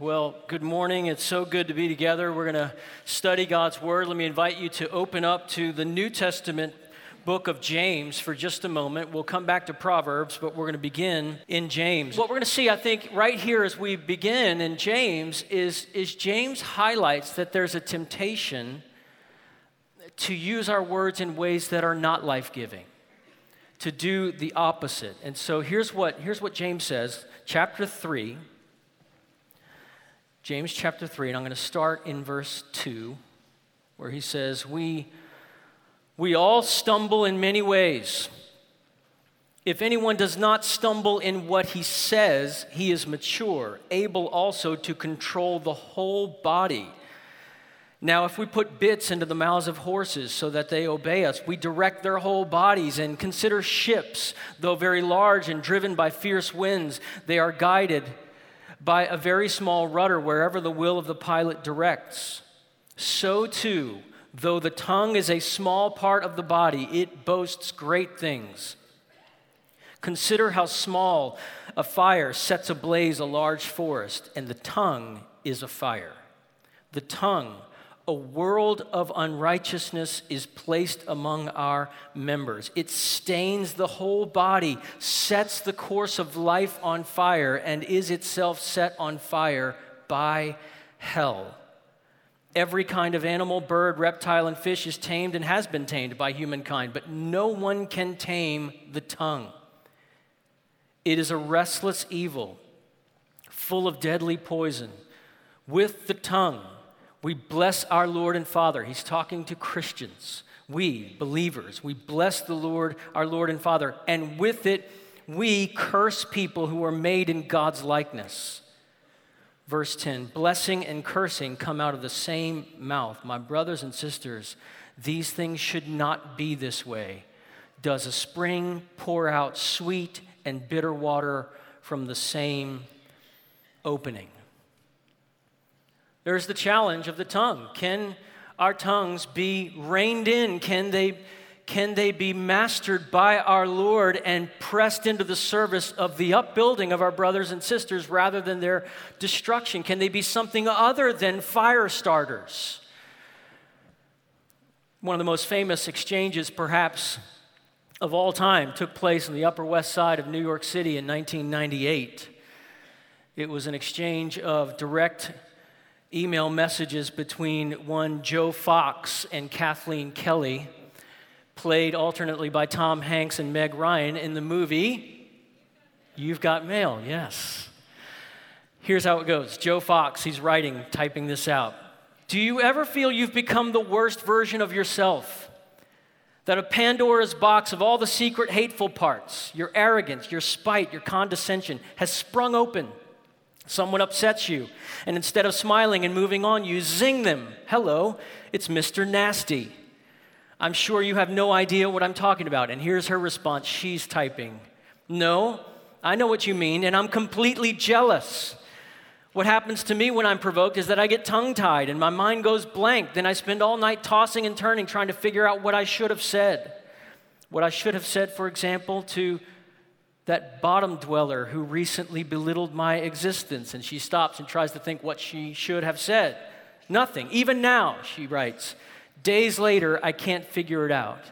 Well, good morning. It's so good to be together. We're going to study God's Word. Let me invite you to open up to the New Testament book of James for just a moment. We'll come back to Proverbs, but we're going to begin in James. What we're going to see, I think, right here as we begin in James is, is James highlights that there's a temptation to use our words in ways that are not life giving, to do the opposite. And so here's what, here's what James says, chapter 3 James chapter 3, and I'm going to start in verse 2, where he says, We, we all stumble in many ways. If anyone does not stumble in what he says, he is mature, able also to control the whole body. Now, if we put bits into the mouths of horses so that they obey us, we direct their whole bodies and consider ships, though very large and driven by fierce winds, they are guided by a very small rudder wherever the will of the pilot directs. So too, though the tongue is a small part of the body, it boasts great things. Consider how small a fire sets ablaze a large forest, and the tongue is a fire. The tongue a world of unrighteousness is placed among our members. It stains the whole body, sets the course of life on fire, and is itself set on fire by hell. Every kind of animal, bird, reptile, and fish is tamed and has been tamed by humankind, but no one can tame the tongue. It is a restless evil, full of deadly poison. With the tongue, we bless our Lord and Father. He's talking to Christians. We, believers, we bless the Lord, our Lord and Father, and with it, we curse people who are made in God's likeness. Verse 10 Blessing and cursing come out of the same mouth. My brothers and sisters, these things should not be this way. Does a spring pour out sweet and bitter water from the same opening? There's the challenge of the tongue. Can our tongues be reined in? Can they, can they be mastered by our Lord and pressed into the service of the upbuilding of our brothers and sisters rather than their destruction? Can they be something other than fire starters? One of the most famous exchanges, perhaps, of all time took place on the Upper West Side of New York City in 1998. It was an exchange of direct email messages between one Joe Fox and Kathleen Kelly, played alternately by Tom Hanks and Meg Ryan in the movie You've Got Mail, yes. Here's how it goes Joe Fox, he's writing, typing this out. Do you ever feel you've become the worst version of yourself? That a Pandora's box of all the secret hateful parts, your arrogance, your spite, your condescension, has sprung open Someone upsets you, and instead of smiling and moving on, you zing them. Hello, it's Mr. Nasty. I'm sure you have no idea what I'm talking about. And here's her response. She's typing. No, I know what you mean, and I'm completely jealous. What happens to me when I'm provoked is that I get tongue tied and my mind goes blank. Then I spend all night tossing and turning, trying to figure out what I should have said. What I should have said, for example, to that bottom dweller who recently belittled my existence. And she stops and tries to think what she should have said. Nothing. Even now, she writes, days later, I can't figure it out.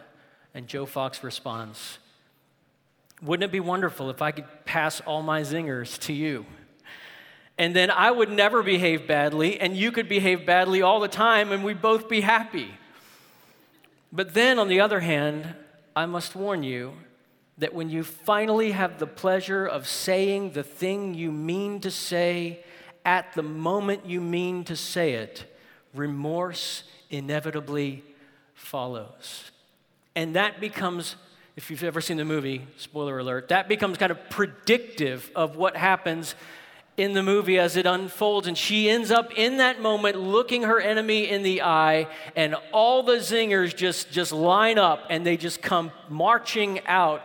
And Joe Fox responds, Wouldn't it be wonderful if I could pass all my zingers to you? And then I would never behave badly, and you could behave badly all the time, and we'd both be happy. But then, on the other hand, I must warn you that when you finally have the pleasure of saying the thing you mean to say at the moment you mean to say it, remorse inevitably follows. And that becomes, if you've ever seen the movie, spoiler alert, that becomes kind of predictive of what happens in the movie as it unfolds. And she ends up in that moment looking her enemy in the eye, and all the zingers just, just line up and they just come marching out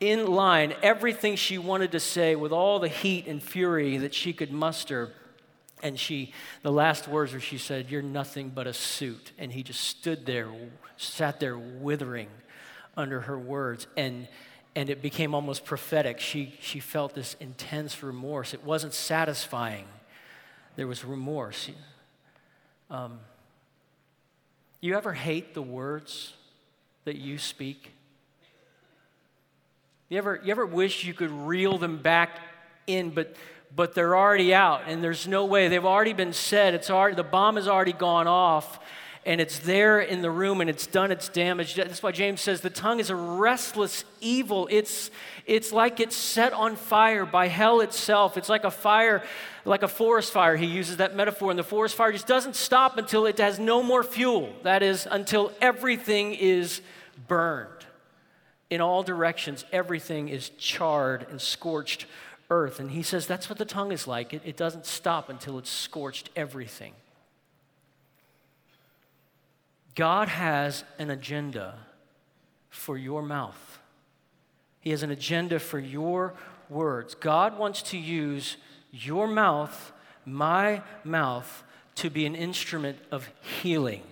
in line everything she wanted to say with all the heat and fury that she could muster. And she, the last words were she said, You're nothing but a suit. And he just stood there, sat there withering under her words. And, and it became almost prophetic. She, she felt this intense remorse. It wasn't satisfying there was remorse. Um, you ever hate the words that you speak? You ever, you ever wish you could reel them back in, but, but they're already out and there's no way. They've already been said. It's already, the bomb has already gone off and it's there in the room and it's done its damage. That's why James says the tongue is a restless evil. It's, it's like it's set on fire by hell itself. It's like a fire, like a forest fire. He uses that metaphor. And the forest fire just doesn't stop until it has no more fuel. That is, until everything is burned. In all directions, everything is charred and scorched earth. And he says that's what the tongue is like. It, it doesn't stop until it's scorched everything. God has an agenda for your mouth. He has an agenda for your words. God wants to use your mouth, my mouth, to be an instrument of healing,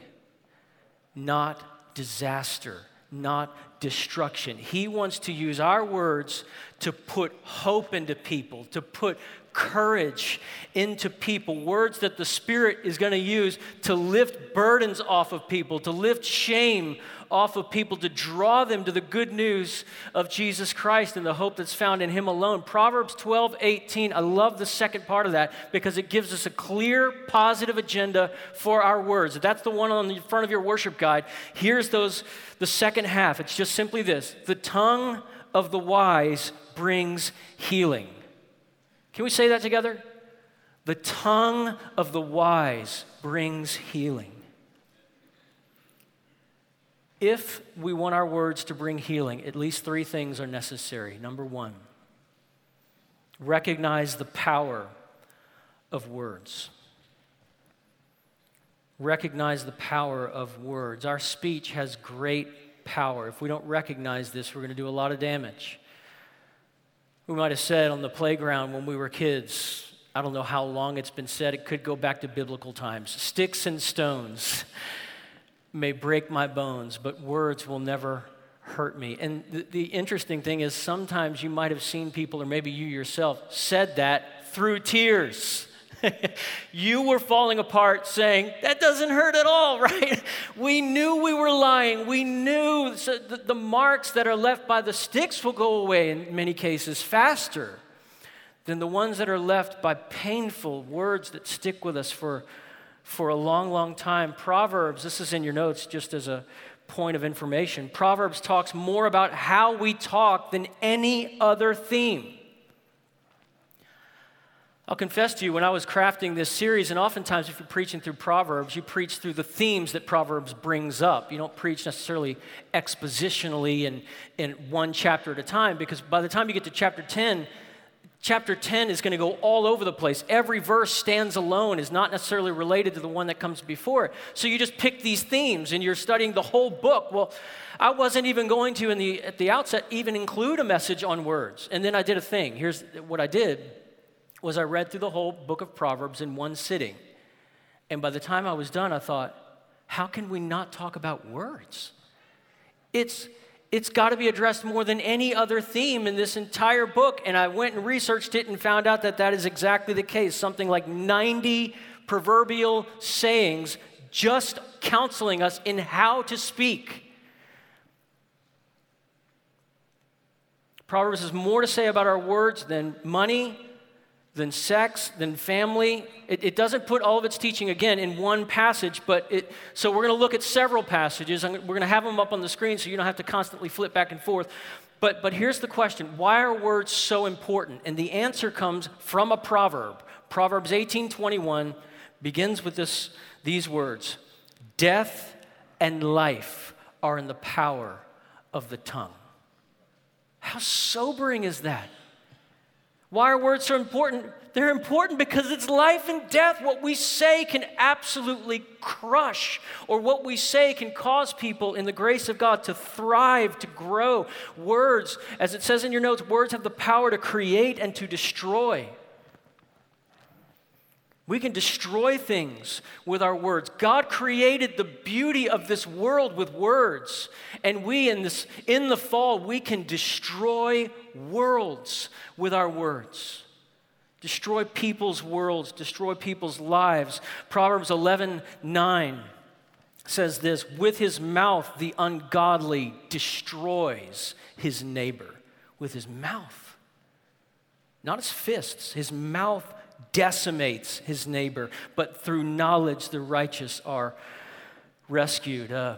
not disaster, not destruction. He wants to use our words to put hope into people, to put courage into people, words that the Spirit is going to use to lift burdens off of people, to lift shame off of people, to draw them to the good news of Jesus Christ and the hope that's found in Him alone. Proverbs 12, 18, I love the second part of that because it gives us a clear, positive agenda for our words. That's the one on the front of your worship guide. Here's those, the second half. It's just simply this the tongue of the wise brings healing. Can we say that together? The tongue of the wise brings healing. If we want our words to bring healing, at least three things are necessary. Number one, recognize the power of words. Recognize the power of words. Our speech has great power. If we don't recognize this, we're going to do a lot of damage. We might have said on the playground when we were kids, I don't know how long it's been said, it could go back to biblical times. Sticks and stones may break my bones, but words will never hurt me. And the, the, interesting thing is, sometimes you might have seen people, or maybe you yourself, said that through tears. you were falling apart saying, That doesn't hurt at all, right? We knew we were lying. We knew the, the marks that are left by the sticks will go away in many cases faster than the ones that are left by painful words that stick with us for, for a long, long time. Proverbs, this is in your notes just as a point of information. Proverbs talks more about how we talk than any other theme. I'll confess to you, when I was crafting this series, and oftentimes if you're preaching through Proverbs, you preach through the themes that Proverbs brings up. You don't preach necessarily expositionally in, in one chapter at a time, because by the time you get to chapter 10, chapter 10 is going to go all over the place. Every verse stands alone, is not necessarily related to the one that comes before it. So you just pick these themes and you're studying the whole book. Well, I wasn't even going to, in the, at the outset, even include a message on words. And then I did a thing. Here's what I did was I read through the whole book of Proverbs in one sitting. And by the time I was done, I thought, how can we not talk about words? It's, it's got to be addressed more than any other theme in this entire book. And I went and researched it and found out that that is exactly the case. Something like 90 proverbial sayings just counseling us in how to speak. Proverbs has more to say about our words than money, than sex, than family. It, it, doesn't put all of its teaching again in one passage, but it, so we're going to look at several passages. We're going to have them up on the screen so you don't have to constantly flip back and forth. But, but here's the question why are words so important? And the answer comes from a proverb. Proverbs 18:21 begins with this, these words Death and life are in the power of the tongue. How sobering is that? Why are words so important? They're important because it's life and death. What we say can absolutely crush, or what we say can cause people in the grace of God to thrive, to grow. Words, as it says in your notes, words have the power to create and to destroy. We can destroy things with our words. God created the beauty of this world with words. And we in this in the fall we can destroy worlds with our words. destroy people's worlds, destroy people's lives. Proverbs 11 9 says this With his mouth, the ungodly destroys his neighbor. With his mouth, not his fists, his mouth decimates his neighbor, but through knowledge, the righteous are rescued. Uh,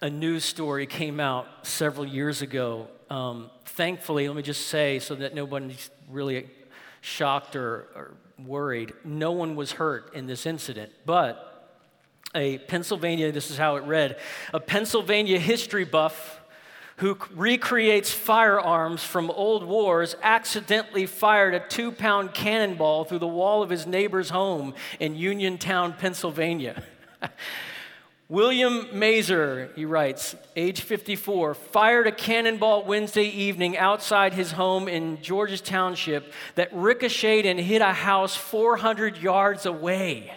a news story came out several years ago. Um, thankfully, let me just say so that nobody's really shocked or, or worried, no one was hurt in this incident. But a Pennsylvania, this is how it read, a Pennsylvania history buff who recreates firearms from old wars accidentally fired a two pound cannonball through the wall of his neighbor's home in Uniontown, Pennsylvania. William Mazer, he writes, age 54, fired a cannonball Wednesday evening outside his home in Georges Township that ricocheted and hit a house 400 yards away.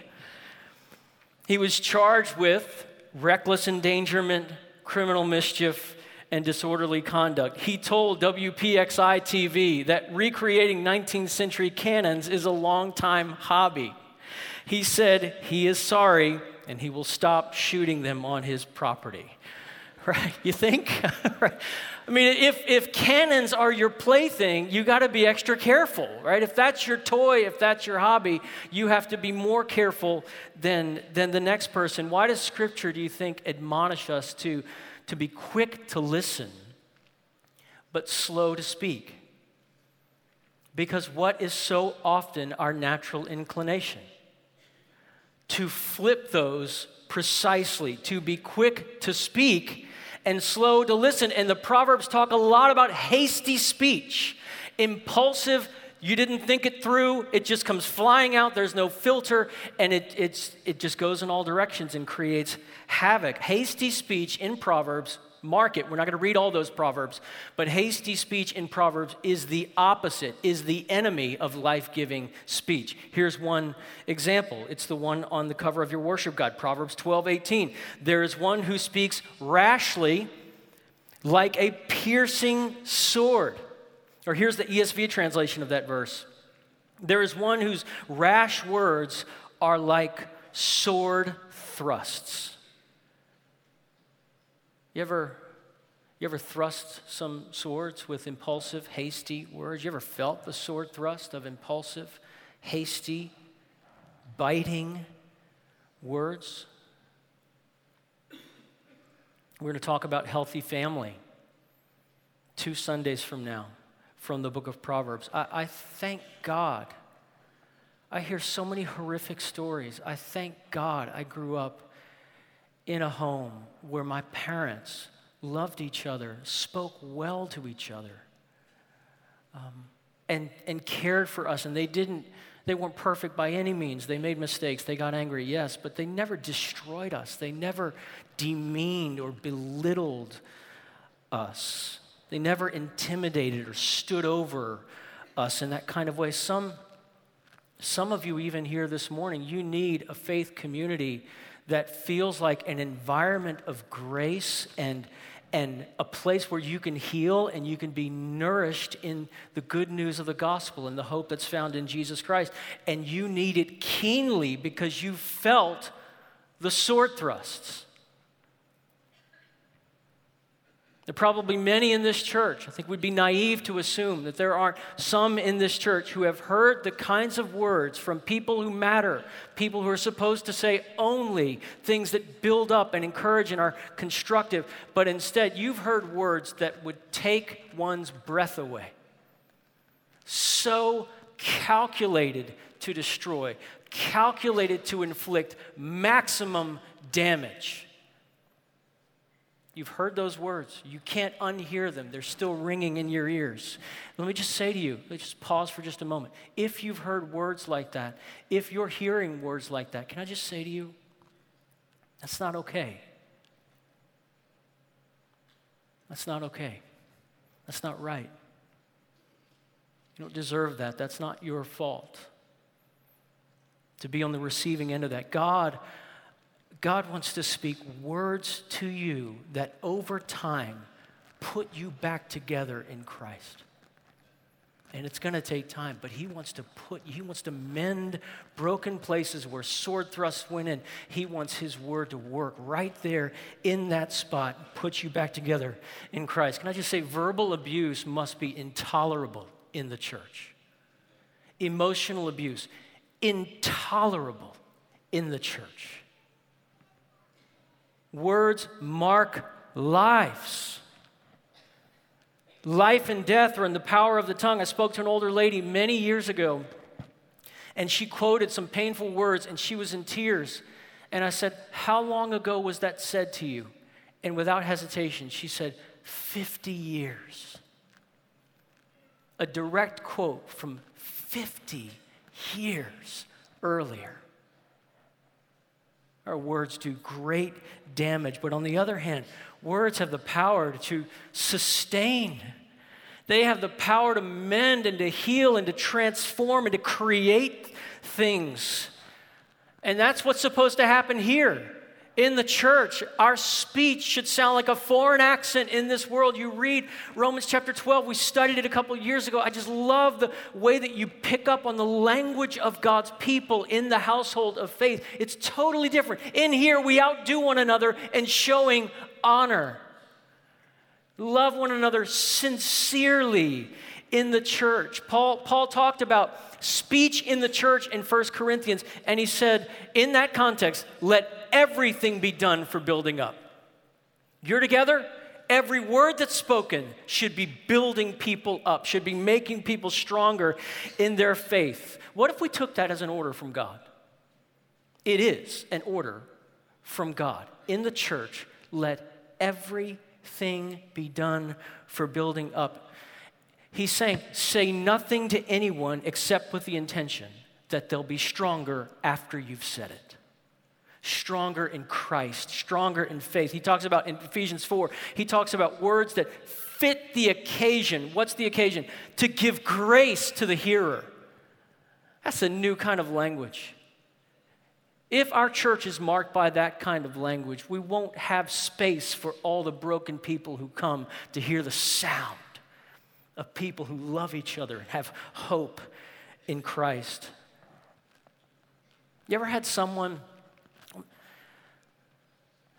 He was charged with reckless endangerment, criminal mischief, and disorderly conduct. He told WPXI TV that recreating 19th century cannons is a long time hobby. He said he is sorry and he will stop shooting them on his property. Right? You think? I mean, if, if cannons are your plaything, you got to be extra careful, right? If that's your toy, if that's your hobby, you have to be more careful than, than the next person. Why does Scripture, do you think, admonish us to, to be quick to listen, but slow to speak? Because what is so often our natural inclination? to flip those precisely, to be quick to speak and slow to listen. And the Proverbs talk a lot about hasty speech, impulsive. You didn't think it through, it just comes flying out, there's no filter, and it, it's, it just goes in all directions and creates havoc. Hasty speech in Proverbs Mark it. We're not going to read all those proverbs, but hasty speech in proverbs is the opposite, is the enemy of life-giving speech. Here's one example. It's the one on the cover of your worship guide, Proverbs 12:18. There is one who speaks rashly like a piercing sword. Or here's the ESV translation of that verse. There is one whose rash words are like sword thrusts. You ever, you ever thrust some swords with impulsive, hasty words? You ever felt the sword thrust of impulsive, hasty, biting words? We're going to talk about healthy family two Sundays from now from the book of Proverbs. I, I thank God. I hear so many horrific stories. I thank God I grew up in a home where my parents loved each other, spoke well to each other, um, and, and cared for us. And they didn't, they weren't perfect by any means. They made mistakes, they got angry, yes, but they never destroyed us. They never demeaned or belittled us. They never intimidated or stood over us in that kind of way. Some, some of you, even here this morning, you need a faith community that feels like an environment of grace and, and a place where you can heal and you can be nourished in the good news of the gospel and the hope that's found in Jesus Christ. And you need it keenly because you felt the sword thrusts. Probably many in this church. I think we'd be naive to assume that there aren't some in this church who have heard the kinds of words from people who matter, people who are supposed to say only things that build up and encourage and are constructive, but instead you've heard words that would take one's breath away. So calculated to destroy, calculated to inflict maximum damage. You've heard those words. You can't unhear them. They're still ringing in your ears. Let me just say to you, let's just pause for just a moment. If you've heard words like that, if you're hearing words like that, can I just say to you, that's not okay. That's not okay. That's not right. You don't deserve that. That's not your fault. To be on the receiving end of that. God God wants to speak words to you that over time put you back together in Christ. And it's going to take time, but he wants to put, he wants to mend broken places where sword thrusts went in. He wants his word to work right there in that spot, put you back together in Christ. Can I just say, verbal abuse must be intolerable in the church. Emotional abuse, intolerable in the church. Words mark lives. Life and death are in the power of the tongue. I spoke to an older lady many years ago, and she quoted some painful words, and she was in tears. And I said, How long ago was that said to you? And without hesitation, she said, 50 years. A direct quote from 50 years earlier. Our words do great damage, but on the other hand, Words have the power to sustain. They have the power to mend and to heal and to transform and to create things. And that's what's supposed to happen here in the church. Our speech should sound like a foreign accent in this world. You read Romans chapter 12, we studied it a couple years ago. I just love the way that you pick up on the language of God's people in the household of faith. It's totally different. In here, we outdo one another in showing honor. Love one another sincerely in the church. Paul, Paul talked about speech in the church in 1 Corinthians, and he said, in that context, let everything be done for building up. You're together? Every word that's spoken should be building people up, should be making people stronger in their faith. What if we took that as an order from God? It is an order from God. In the church, let everything be done for building up. He's saying, say nothing to anyone except with the intention that they'll be stronger after you've said it. Stronger in Christ, stronger in faith. He talks about in Ephesians 4, he talks about words that fit the occasion. What's the occasion? To give grace to the hearer. That's a new kind of language. If our church is marked by that kind of language, we won't have space for all the broken people who come to hear the sound of people who love each other and have hope in Christ. You ever had someone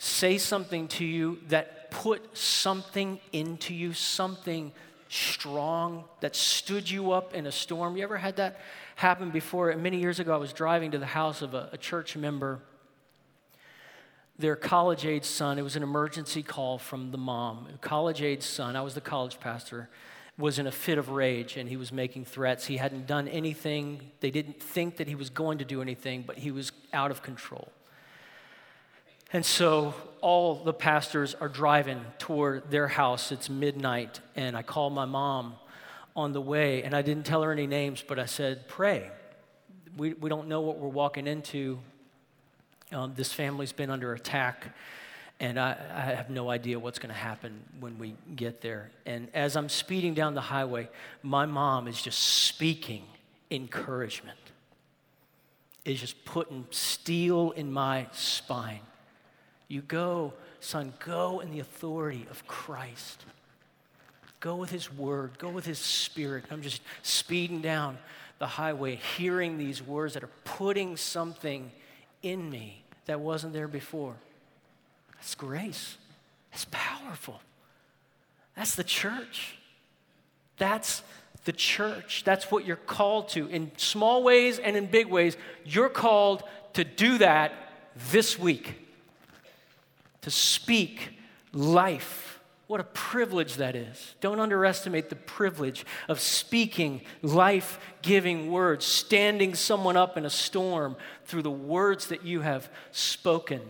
say something to you that put something into you, something strong that stood you up in a storm? You ever had that? happen before. Many years ago, I was driving to the house of a, a church member. Their college age son, it was an emergency call from the mom. College age son, I was the college pastor, was in a fit of rage and he was making threats. He hadn't done anything. They didn't think that he was going to do anything, but he was out of control. And so all the pastors are driving toward their house. It's midnight, and I call my mom on the way, and I didn't tell her any names, but I said, Pray. We, we don't know what we're walking into. Um, this family's been under attack, and I, I have no idea what's going to happen when we get there. And as I'm speeding down the highway, my mom is just speaking encouragement, is just putting steel in my spine. You go, son, go in the authority of Christ. Go with His Word, go with His Spirit. I'm just speeding down the highway, hearing these words that are putting something in me that wasn't there before. That's grace. That's powerful. That's the church. That's the church. That's what you're called to. In small ways and in big ways, you're called to do that this week. To speak life what a privilege that is. Don't underestimate the privilege of speaking life giving words, standing someone up in a storm through the words that you have spoken.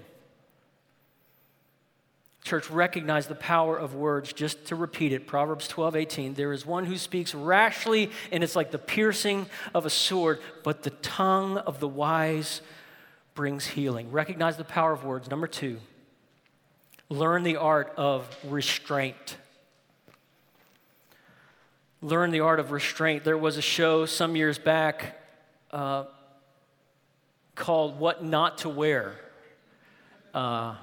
Church, recognize the power of words. Just to repeat it, Proverbs 12, 18. There is one who speaks rashly, and it's like the piercing of a sword, but the tongue of the wise brings healing. Recognize the power of words. Number two, Learn the art of restraint. Learn the art of restraint. There was a show some years back uh, called What Not to Wear. Uh,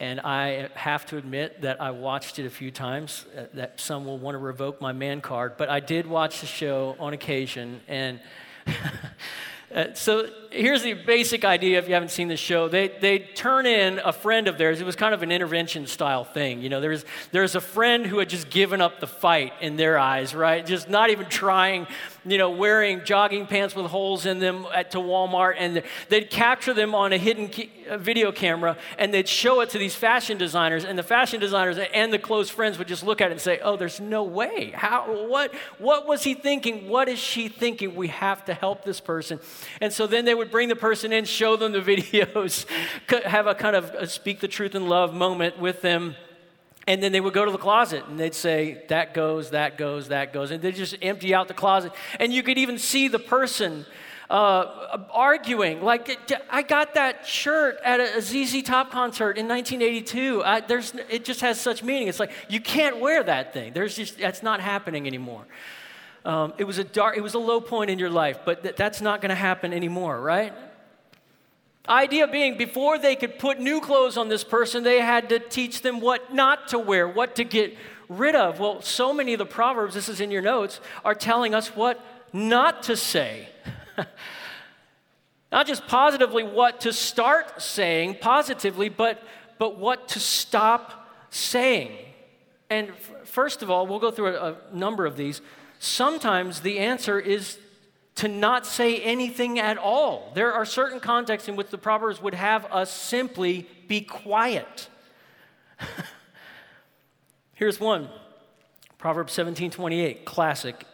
And I have to admit that I watched it a few times, uh, that some will want to revoke my man card, but I did watch the show on occasion. And uh, so here's the basic idea if you haven't seen the show. They, they turn in a friend of theirs. It was kind of an intervention style thing. You know, there's, there's a friend who had just given up the fight in their eyes, right? Just not even trying you know, wearing jogging pants with holes in them at, to Walmart, and they'd capture them on a hidden video camera, and they'd show it to these fashion designers, and the fashion designers and the close friends would just look at it and say, "Oh, there's no way. How? What? What was he thinking? What is she thinking? We have to help this person." And so then they would bring the person in, show them the videos, have a kind of a speak the truth in love moment with them and then they would go to the closet and they'd say, that goes, that goes, that goes. And they'd just empty out the closet. And you could even see the person uh, arguing, like, I got that shirt at a ZZ Top concert in 1982. I, there's, it just has such meaning. It's like, you can't wear that thing. There's just, that's not happening anymore. Um, it was a dark, it was a low point in your life, but th- that's not going to happen anymore, right? Idea being, before they could put new clothes on this person, they had to teach them what not to wear, what to get rid of. Well, so many of the Proverbs, this is in your notes, are telling us what not to say. not just positively what to start saying positively, but, but what to stop saying. And f- first of all, we'll go through a, a number of these. Sometimes the answer is to not say anything at all. There are certain contexts in which the Proverbs would have us simply be quiet. Here's one Proverbs 17 28, classic.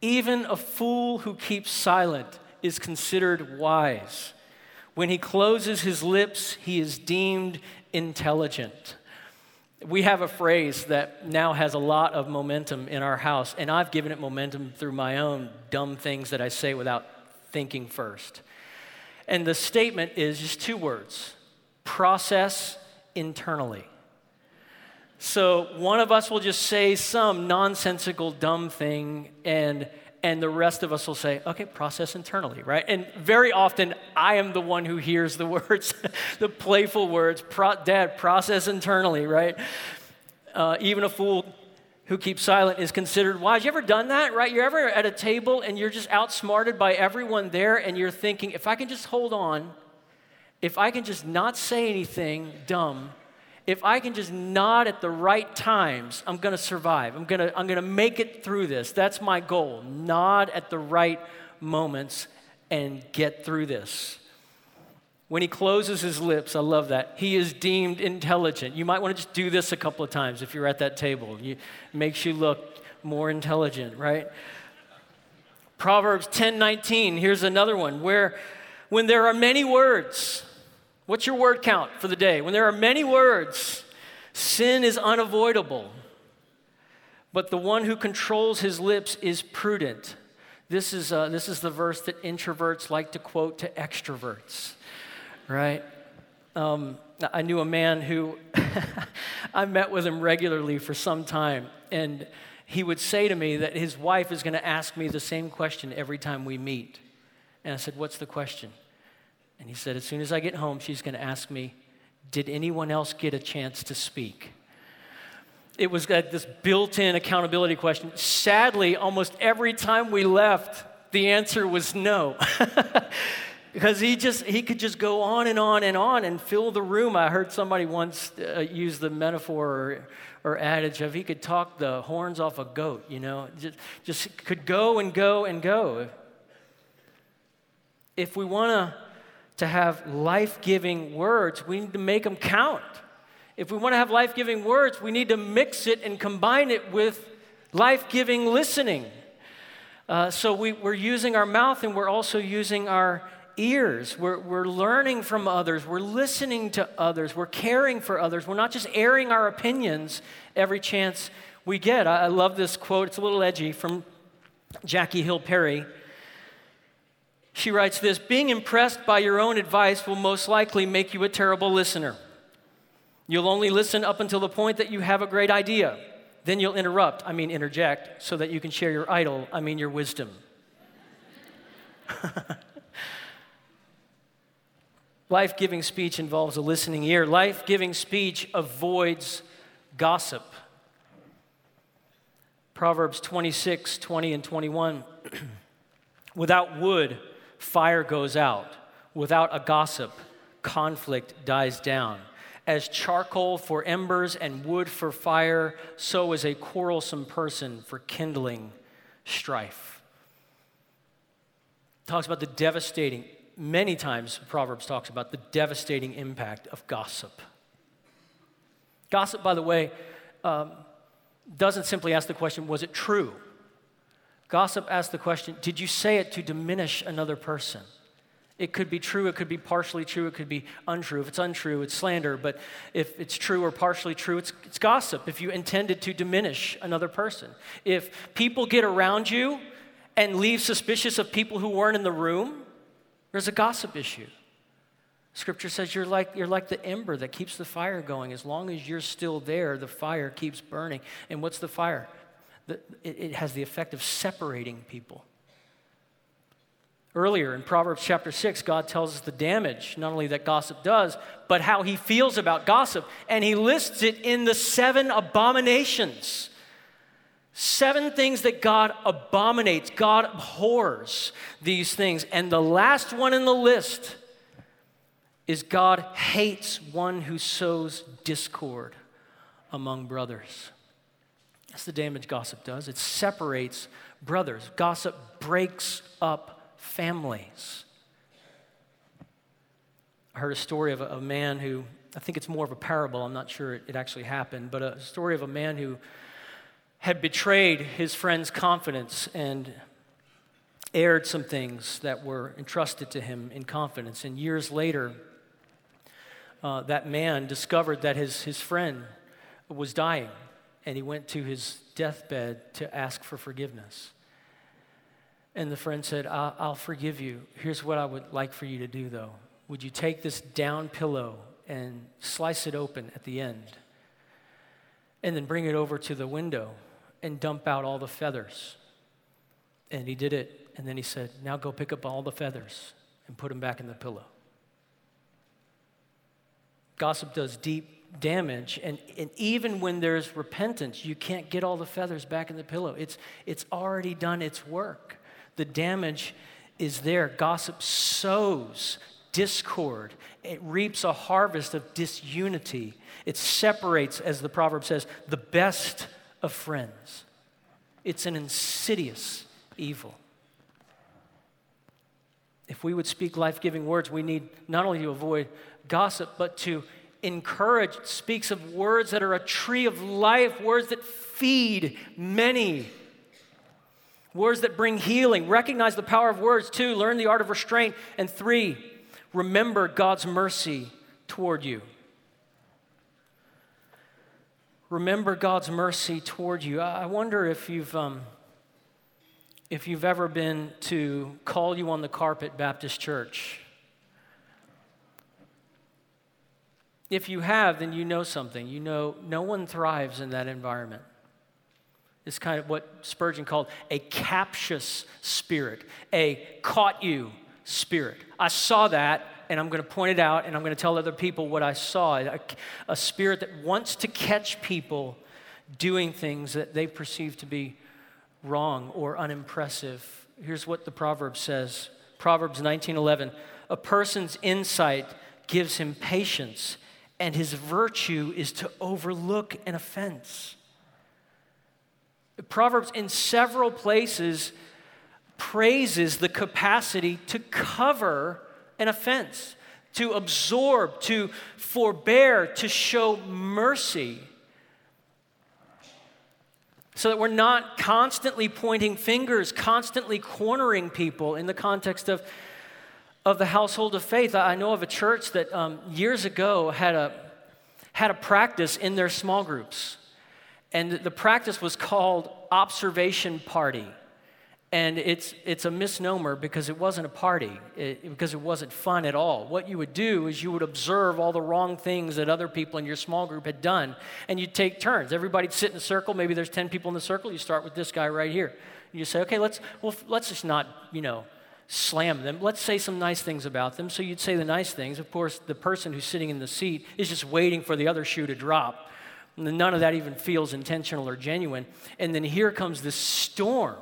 Even a fool who keeps silent is considered wise. When he closes his lips, he is deemed intelligent we have a phrase that now has a lot of momentum in our house, and I've given it momentum through my own dumb things that I say without thinking first. And the statement is just two words process internally. So one of us will just say some nonsensical, dumb thing, and and the rest of us will say, okay, process internally, right? And very often, I am the one who hears the words, the playful words, Pro- Dad, process internally, right? Uh, even a fool who keeps silent is considered wise. You ever done that, right? You're ever at a table and you're just outsmarted by everyone there, and you're thinking, if I can just hold on, if I can just not say anything dumb, if I can just nod at the right times, I'm going to survive. I'm going to I'm going to make it through this. That's my goal. Nod at the right moments and get through this. When he closes his lips, I love that. He is deemed intelligent. You might want to just do this a couple of times if you're at that table. It makes you look more intelligent, right? Proverbs 10:19, here's another one where when there are many words, What's your word count for the day? When there are many words, sin is unavoidable. But the one who controls his lips is prudent. This is, uh, this is the verse that introverts like to quote to extroverts, right? Um, I knew a man who I met with him regularly for some time, and he would say to me that his wife is going to ask me the same question every time we meet. And I said, What's the question? And he said, As soon as I get home, she's going to ask me, Did anyone else get a chance to speak? It was this built in accountability question. Sadly, almost every time we left, the answer was no. because he just he could just go on and on and on and fill the room i heard somebody once uh, use the metaphor or, or, adage of he could talk the horns off a goat you know just, just could go and go and go if we want to to have life giving words, we need to make them count. If we want to have life giving words, we need to mix it and combine it with life giving listening. Uh, so we, we're using our mouth and we're also using our ears. We're, we're learning from others. We're listening to others. We're caring for others. We're not just airing our opinions every chance we get. I, I love this quote. It's a little edgy from Jackie Hill Perry. She writes this Being impressed by your own advice will most likely make you a terrible listener. You'll only listen up until the point that you have a great idea. Then you'll interrupt, I mean interject, so that you can share your idol, I mean your wisdom. Life giving speech involves a listening ear. Life giving speech avoids gossip. Proverbs 26, 20, and 21. Without wood, fire goes out. Without a gossip, conflict dies down. As charcoal for embers and wood for fire, so is a quarrelsome person for kindling strife. Talks about the devastating, many times Proverbs talks about the devastating impact of gossip. Gossip, by the way, um, doesn't simply ask the question, was it true? Gossip asks the question, did you say it to diminish another person? It could be true, it could be partially true, it could be untrue. If it's untrue, it's slander. But if it's true or partially true, it's, it's gossip if you intended to diminish another person. If people get around you and leave suspicious of people who weren't in the room, there's a gossip issue. Scripture says you're like, you're like the ember that keeps the fire going. As long as you're still there, the fire keeps burning. And what's the fire? It has the effect of separating people. Earlier in Proverbs chapter 6, God tells us the damage, not only that gossip does, but how he feels about gossip. And he lists it in the seven abominations. Seven things that God abominates, God abhors these things. And the last one in the list is God hates one who sows discord among brothers. That's the damage gossip does. It separates brothers. Gossip breaks up families. I heard a story of a, a man who, I think it's more of a parable, I'm not sure it, it actually happened, but a story of a man who had betrayed his friend's confidence and aired some things that were entrusted to him in confidence. And years later, uh, that man discovered that his, his friend was dying, and he went to his deathbed to ask for forgiveness. And the friend said, I'll, forgive you. Here's what I would like for you to do, though. Would you take this down pillow and slice it open at the end? And then bring it over to the window and dump out all the feathers. And he did it. And then he said, Now go pick up all the feathers and put them back in the pillow. Gossip does deep damage. And, and even when there's repentance, you can't get all the feathers back in the pillow. It's, it's already done its work. The damage is there. Gossip sows discord, it reaps a harvest of disunity. It separates, as the proverb says, the best of friends. It's an insidious evil. If we would speak life giving words, we need not only to avoid gossip, but to encourage, speaks of words that are a tree of life, words that feed many, words that bring healing. Recognize the power of words. Two, learn the art of restraint. And three, remember God's mercy toward you. Remember God's mercy toward you. I wonder if you've. Um, if you've ever been to Call You on the Carpet Baptist Church, If you have, then you know something. You know no one thrives in that environment. It's kind of what Spurgeon called a captious spirit, a caught you spirit. I saw that, and I'm going to point it out, and I'm going to tell other people what I saw a, a spirit that wants to catch people doing things that they perceive to be wrong or unimpressive. Here's what the proverb says Proverbs 19:11 A person's insight gives him patience and his virtue is to overlook an offense. Proverbs, in several places, praises the capacity to cover an offense, to absorb, to forbear, to show mercy. So that we're not constantly pointing fingers, constantly cornering people in the context of of the household of faith. I know of a church that um, years ago had a, had a practice in their small groups. And the practice was called observation party. And it's, it's a misnomer because it wasn't a party, it, because it wasn't fun at all. What you would do is you would observe all the wrong things that other people in your small group had done, and you'd take turns. Everybody'd sit in a circle. Maybe there's 10 people in the circle. You start with this guy right here. You say, okay, let's, well, let's just not, you know, slam them. Let's say some nice things about them. So you'd say the nice things. Of course, the person who's sitting in the seat is just waiting for the other shoe to drop. None of that even feels intentional or genuine. And then here comes this storm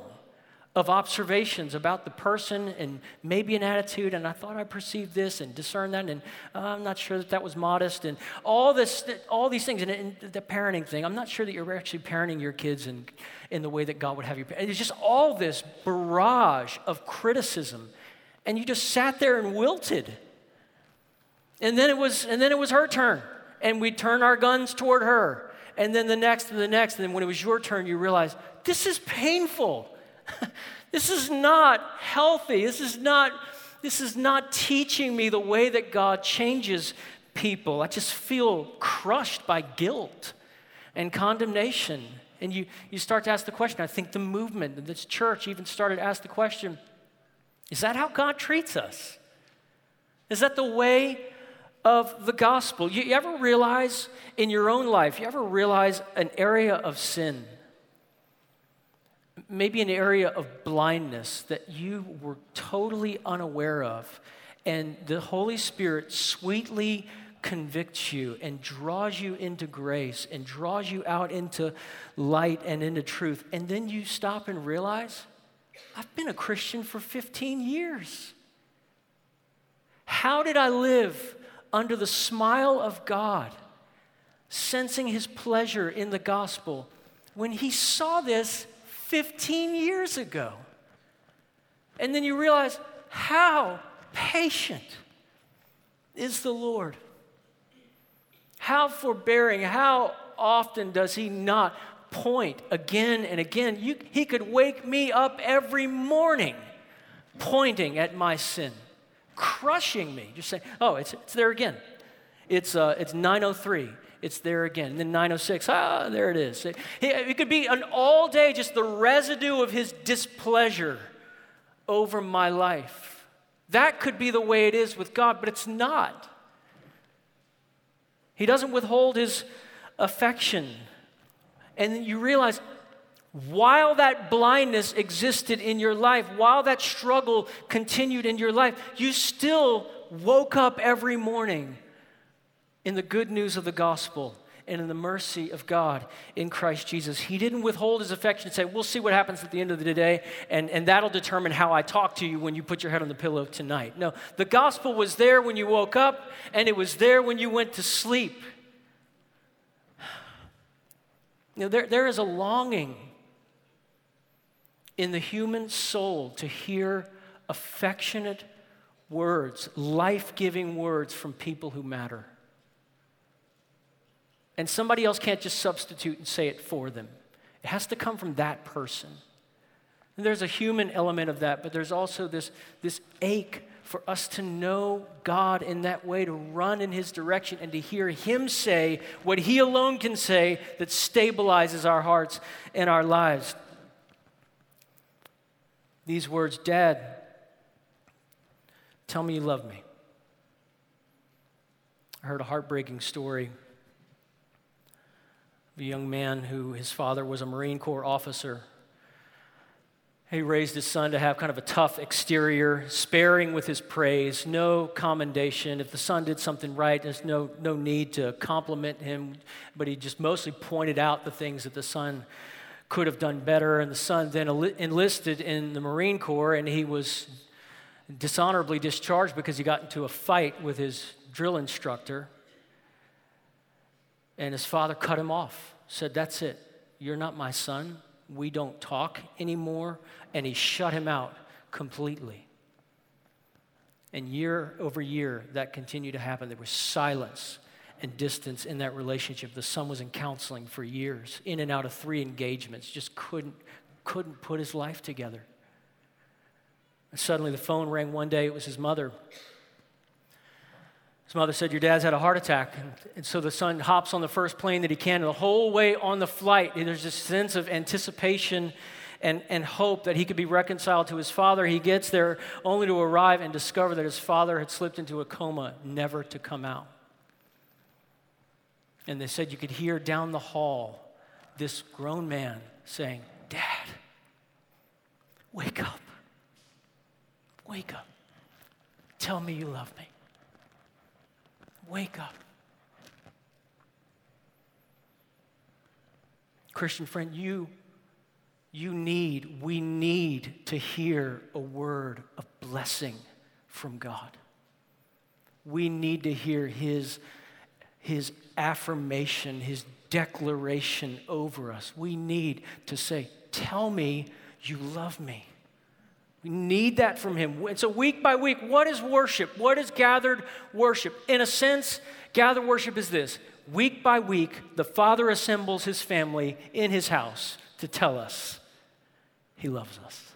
of observations about the person and maybe an attitude, and I thought I perceived this and discerned that, and uh, I'm not sure that that was modest, and all this, all these things, and, and, the parenting thing. I'm not sure that you're actually parenting your kids in, in the way that God would have you. It's just all this barrage of criticism, and you just sat there and wilted. And then it was, and then it was her turn, and we turned our guns toward her, and then the next and the next, and then when it was your turn, you realized this is painful. this is not healthy. This is not, this is not teaching me the way that God changes people. I just feel crushed by guilt and condemnation. And you, you start to ask the question. I think the movement, and this church even started to ask the question is that how God treats us? Is that the way of the gospel? You, you ever realize in your own life, you ever realize an area of sin? Maybe an area of blindness that you were totally unaware of, and the Holy Spirit sweetly convicts you and draws you into grace and draws you out into light and into truth. And then you stop and realize, I've been a Christian for 15 years. How did I live under the smile of God, sensing his pleasure in the gospel, when he saw this 15 years ago. And then you realize how patient is the Lord. How forbearing, how often does He not point again and again? You, he could wake me up every morning pointing at my sin, crushing me, just saying, oh, it's, it's there again. It's, uh, it's 903 it's there again. And then 906, ah, there it is. It, it could be an all day, just the residue of his displeasure over my life. That could be the way it is with God, but it's not. He doesn't withhold his affection. And you realize while that blindness existed in your life, while that struggle continued in your life, you still woke up every morning in the good news of the gospel and in the mercy of God in Christ Jesus. He didn't withhold his affection and say, We'll see what happens at the end of the day, and, and that'll determine how I talk to you when you put your head on the pillow tonight. No, the gospel was there when you woke up, and it was there when you went to sleep. You know, there, there is a longing in the human soul to hear affectionate words, life giving words from people who matter and somebody else can't just substitute and say it for them. It has to come from that person. And there's a human element of that, but there's also this, this ache for us to know God in that way, to run in His direction, and to hear Him say what He alone can say that stabilizes our hearts and our lives. These words, Dad, tell me you love me. I heard a heartbreaking story a young man who his father was a Marine Corps officer. He raised his son to have kind of a tough exterior, sparing with his praise, no commendation. If the son did something right, there's no, no need to compliment him, but he just mostly pointed out the things that the son could have done better. And the son then enlisted in the Marine Corps, and he was dishonorably discharged because he got into a fight with his drill instructor. And his father cut him off, said, That's it. You're not my son. We don't talk anymore. And he shut him out completely. And year over year, that continued to happen. There was silence and distance in that relationship. The son was in counseling for years, in and out of three engagements, just couldn't, couldn't put his life together. And suddenly the phone rang one day. It was his mother his mother said, Your dad's had a heart attack. And, and, so the son hops on the first plane that he can. And the whole way on the flight, there's this sense of anticipation and, and hope that he could be reconciled to his father. He gets there only to arrive and discover that his father had slipped into a coma, never to come out. And they said you could hear down the hall this grown man saying, Dad, wake up. Wake up. Tell me you love me. Wake up. Christian friend, you, you need, we need to hear a word of blessing from God. We need to hear His, His affirmation, His declaration over us. We need to say, Tell me you love me. We need that from Him. And so, week by week, what is worship? What is gathered worship? In a sense, gathered worship is this week by week, the Father assembles His family in His house to tell us He loves us.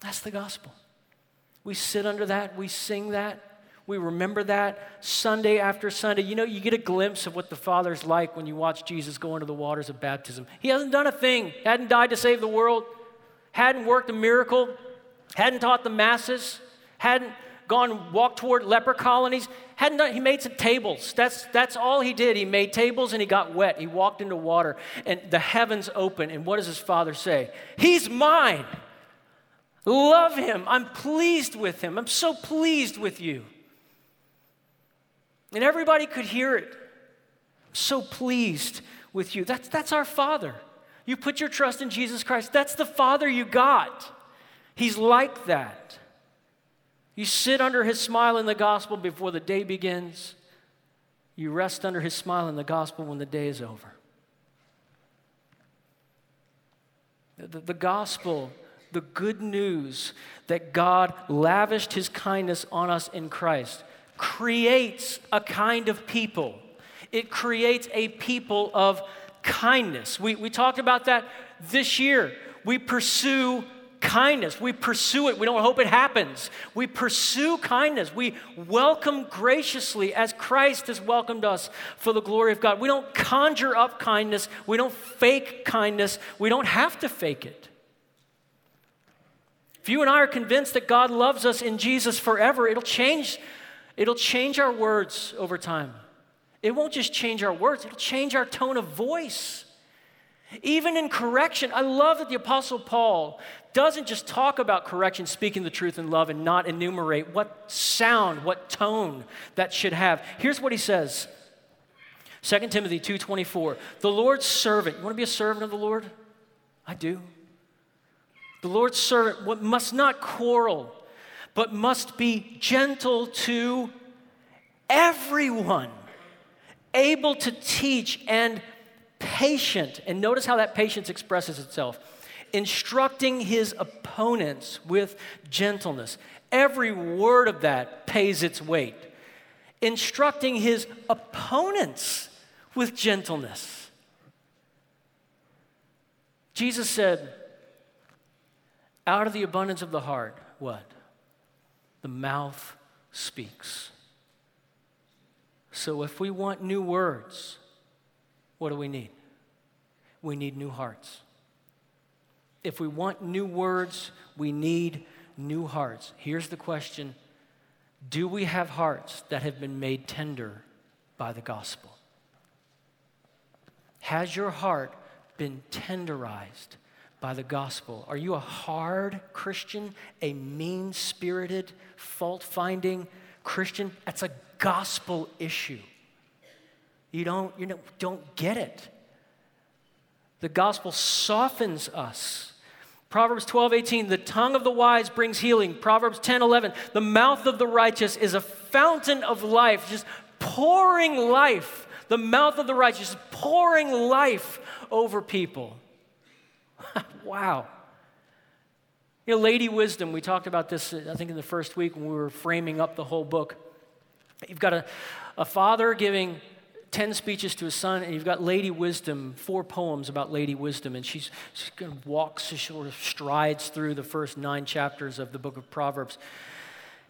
That's the gospel. We sit under that, we sing that, we remember that Sunday after Sunday. You know, you get a glimpse of what the Father's like when you watch Jesus go into the waters of baptism. He hasn't done a thing, hadn't died to save the world, hadn't worked a miracle, hadn't taught the masses, hadn't gone walked toward leper colonies, hadn't done, he made some tables. That's, that's all he did. He made tables and he got wet. He walked into water and the heavens open. And what does his father say? He's mine. Love him. I'm pleased with him. I'm so pleased with you. And everybody could hear it. So pleased with you. That's, that's our Father. You put your trust in Jesus Christ. That's the Father you got. He's like that. You sit under his smile in the gospel before the day begins. You rest under his smile in the gospel when the day is over. The, the, gospel, the good news that God lavished his kindness on us in Christ creates a kind of people. It creates a people of kindness. We, we talked about that this year. We pursue kindness. We pursue it. We don't hope it happens. We pursue kindness. We welcome graciously as Christ has welcomed us for the glory of God. We don't conjure up kindness. We don't fake kindness. We don't have to fake it. If you and I are convinced that God loves us in Jesus forever, it'll change It'll change our words over time. It won't just change our words, it'll change our tone of voice. Even in correction, I love that the Apostle Paul doesn't just talk about correction, speaking the truth in love, and not enumerate what sound, what tone that should have. Here's what he says 2 Timothy 2:24. The Lord's servant, you want to be a servant of the Lord? I do. The Lord's servant what must not quarrel but must be gentle to everyone, able to teach and patient. And notice how that patience expresses itself instructing his opponents with gentleness. Every word of that pays its weight. Instructing his opponents with gentleness. Jesus said, out of the abundance of the heart, what? the mouth speaks. So if we want new words, what do we need? We need new hearts. If we want new words, we need new hearts. Here's the question Do we have hearts that have been made tender by the gospel? Has your heart been tenderized by the gospel? Are you a hard Christian, a mean spirited, fault finding Christian? That's a gospel issue. You don't, you don't get it. The gospel softens us. Proverbs 12, 18, the tongue of the wise brings healing. Proverbs 10, 11, the mouth of the righteous is a fountain of life, just pouring life. The mouth of the righteous is pouring life over people. wow. You know, Lady Wisdom, we talked about this, I think, in the first week when we were framing up the whole book. You've got a, a father giving 10 speeches to his son, and you've got Lady Wisdom, four poems about Lady Wisdom, and she's, she kind of walks, she sort of strides through the first nine chapters of the book of Proverbs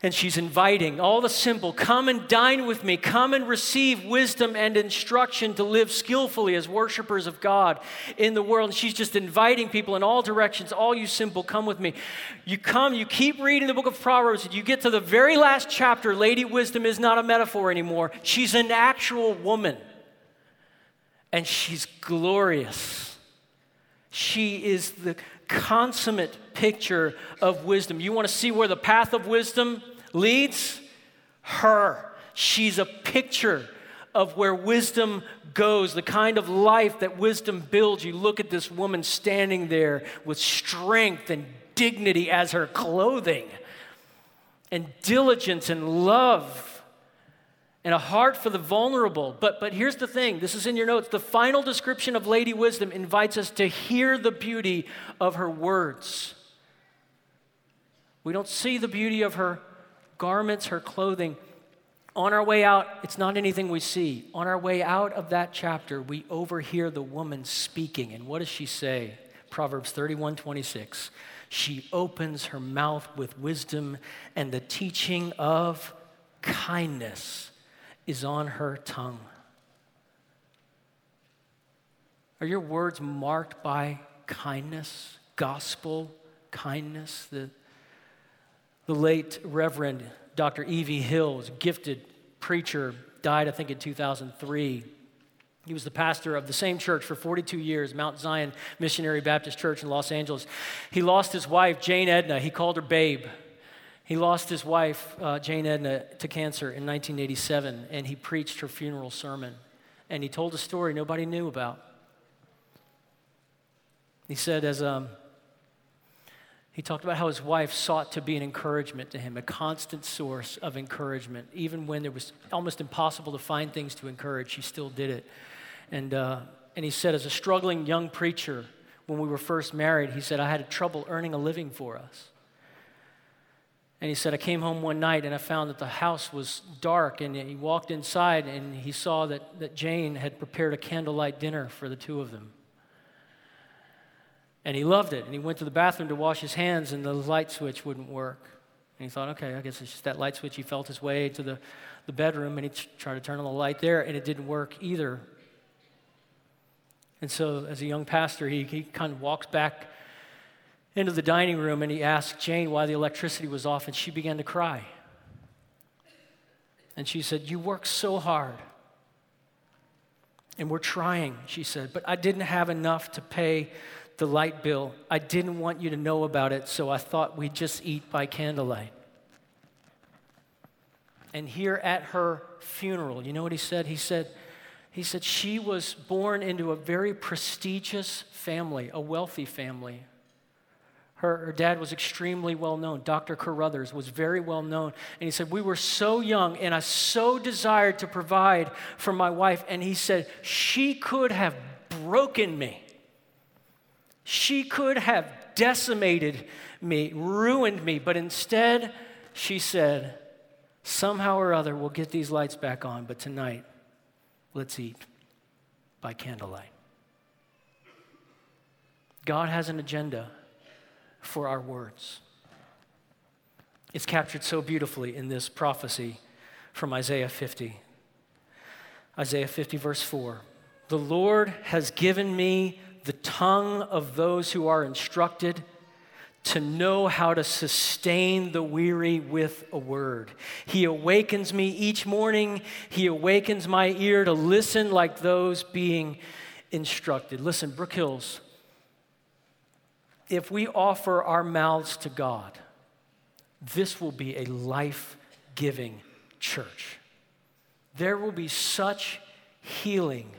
and she's inviting all the simple come and dine with me. Come and receive wisdom and instruction to live skillfully as worshipers of god in the world. And she's just inviting people in all directions all you simple come with me. You come you keep reading the book of proverbs and you get to the very last chapter. Lady wisdom is not a metaphor anymore. She's an actual woman. And she's glorious. She is the consummate picture of wisdom. You want to see where the path of wisdom leads? Her. She's a picture of where wisdom goes, the kind of life that wisdom builds. You look at this woman standing there with strength and dignity as her clothing, and diligence and love and a heart for the vulnerable. But, but here's the thing this is in your notes. The final description of Lady Wisdom invites us to hear the beauty of her words. We don't see the beauty of her garments, her clothing. On our way out, it's not anything we see. On our way out of that chapter, we overhear the woman speaking. And what does she say? Proverbs 31 26. She opens her mouth with wisdom and the teaching of kindness is on her tongue. Are your words marked by kindness, gospel kindness? The, the late Reverend Dr. E.V. Hill was a gifted preacher, died, I think, in 2003. He was the pastor of the same church for 42 years, Mount Zion Missionary Baptist Church in Los Angeles. He lost his wife, Jane Edna. He called her Babe. He lost his wife, uh, Jane Edna, to cancer in 1987, and he preached her funeral sermon. And he told a story nobody knew about. He said, as um, he talked about how his wife sought to be an encouragement to him, a constant source of encouragement. Even when it was almost impossible to find things to encourage, she still did it. And, uh, and he said, as a struggling young preacher, when we were first married, he said, I had trouble earning a living for us. And he said, I came home one night and I found that the house was dark. And he walked inside and he saw that, that Jane had prepared a candlelight dinner for the two of them. And he loved it. And he went to the bathroom to wash his hands and the light switch wouldn't work. And he thought, okay, I guess it's just that light switch. He felt his way to the, the bedroom and he tried to turn on the light there and it didn't work either. And so, as a young pastor, he, he kind of walks back into the dining room and he asked Jane why the electricity was off, and she began to cry. And she said, You work so hard. And we're trying, she said, but I didn't have enough to pay the light bill. I didn't want you to know about it, so I thought we'd just eat by candlelight. And here at her funeral, you know what he said? He said, he said she was born into a very prestigious family, a wealthy family. Her, her, dad was extremely well known. Dr. Carruthers was very well known. And he said, We were so young, and I so desired to provide for my wife. And he said, She could have broken me. She could have decimated me, ruined me. But instead, she said, Somehow or other, we'll get these lights back on, but tonight, let's eat by candlelight. God has an agenda for our words. It's captured so beautifully in this prophecy from Isaiah 50. Isaiah 50, verse 4. The Lord has given me the tongue of those who are instructed to know how to sustain the weary with a word. He awakens me each morning. He awakens my ear to listen like those being instructed. Listen, Brook Hills, if we offer our mouths to God, this will be a life giving church. There will be such healing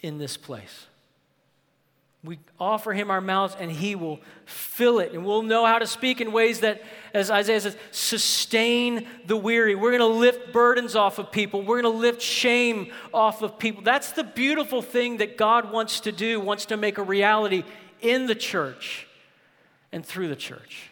in this place. We offer him our mouths and he will fill it. And we'll know how to speak in ways that, as Isaiah says, sustain the weary. We're going to lift burdens off of people. We're going to lift shame off of people. That's the beautiful thing that God wants to do, wants to make a reality in the church and through the church.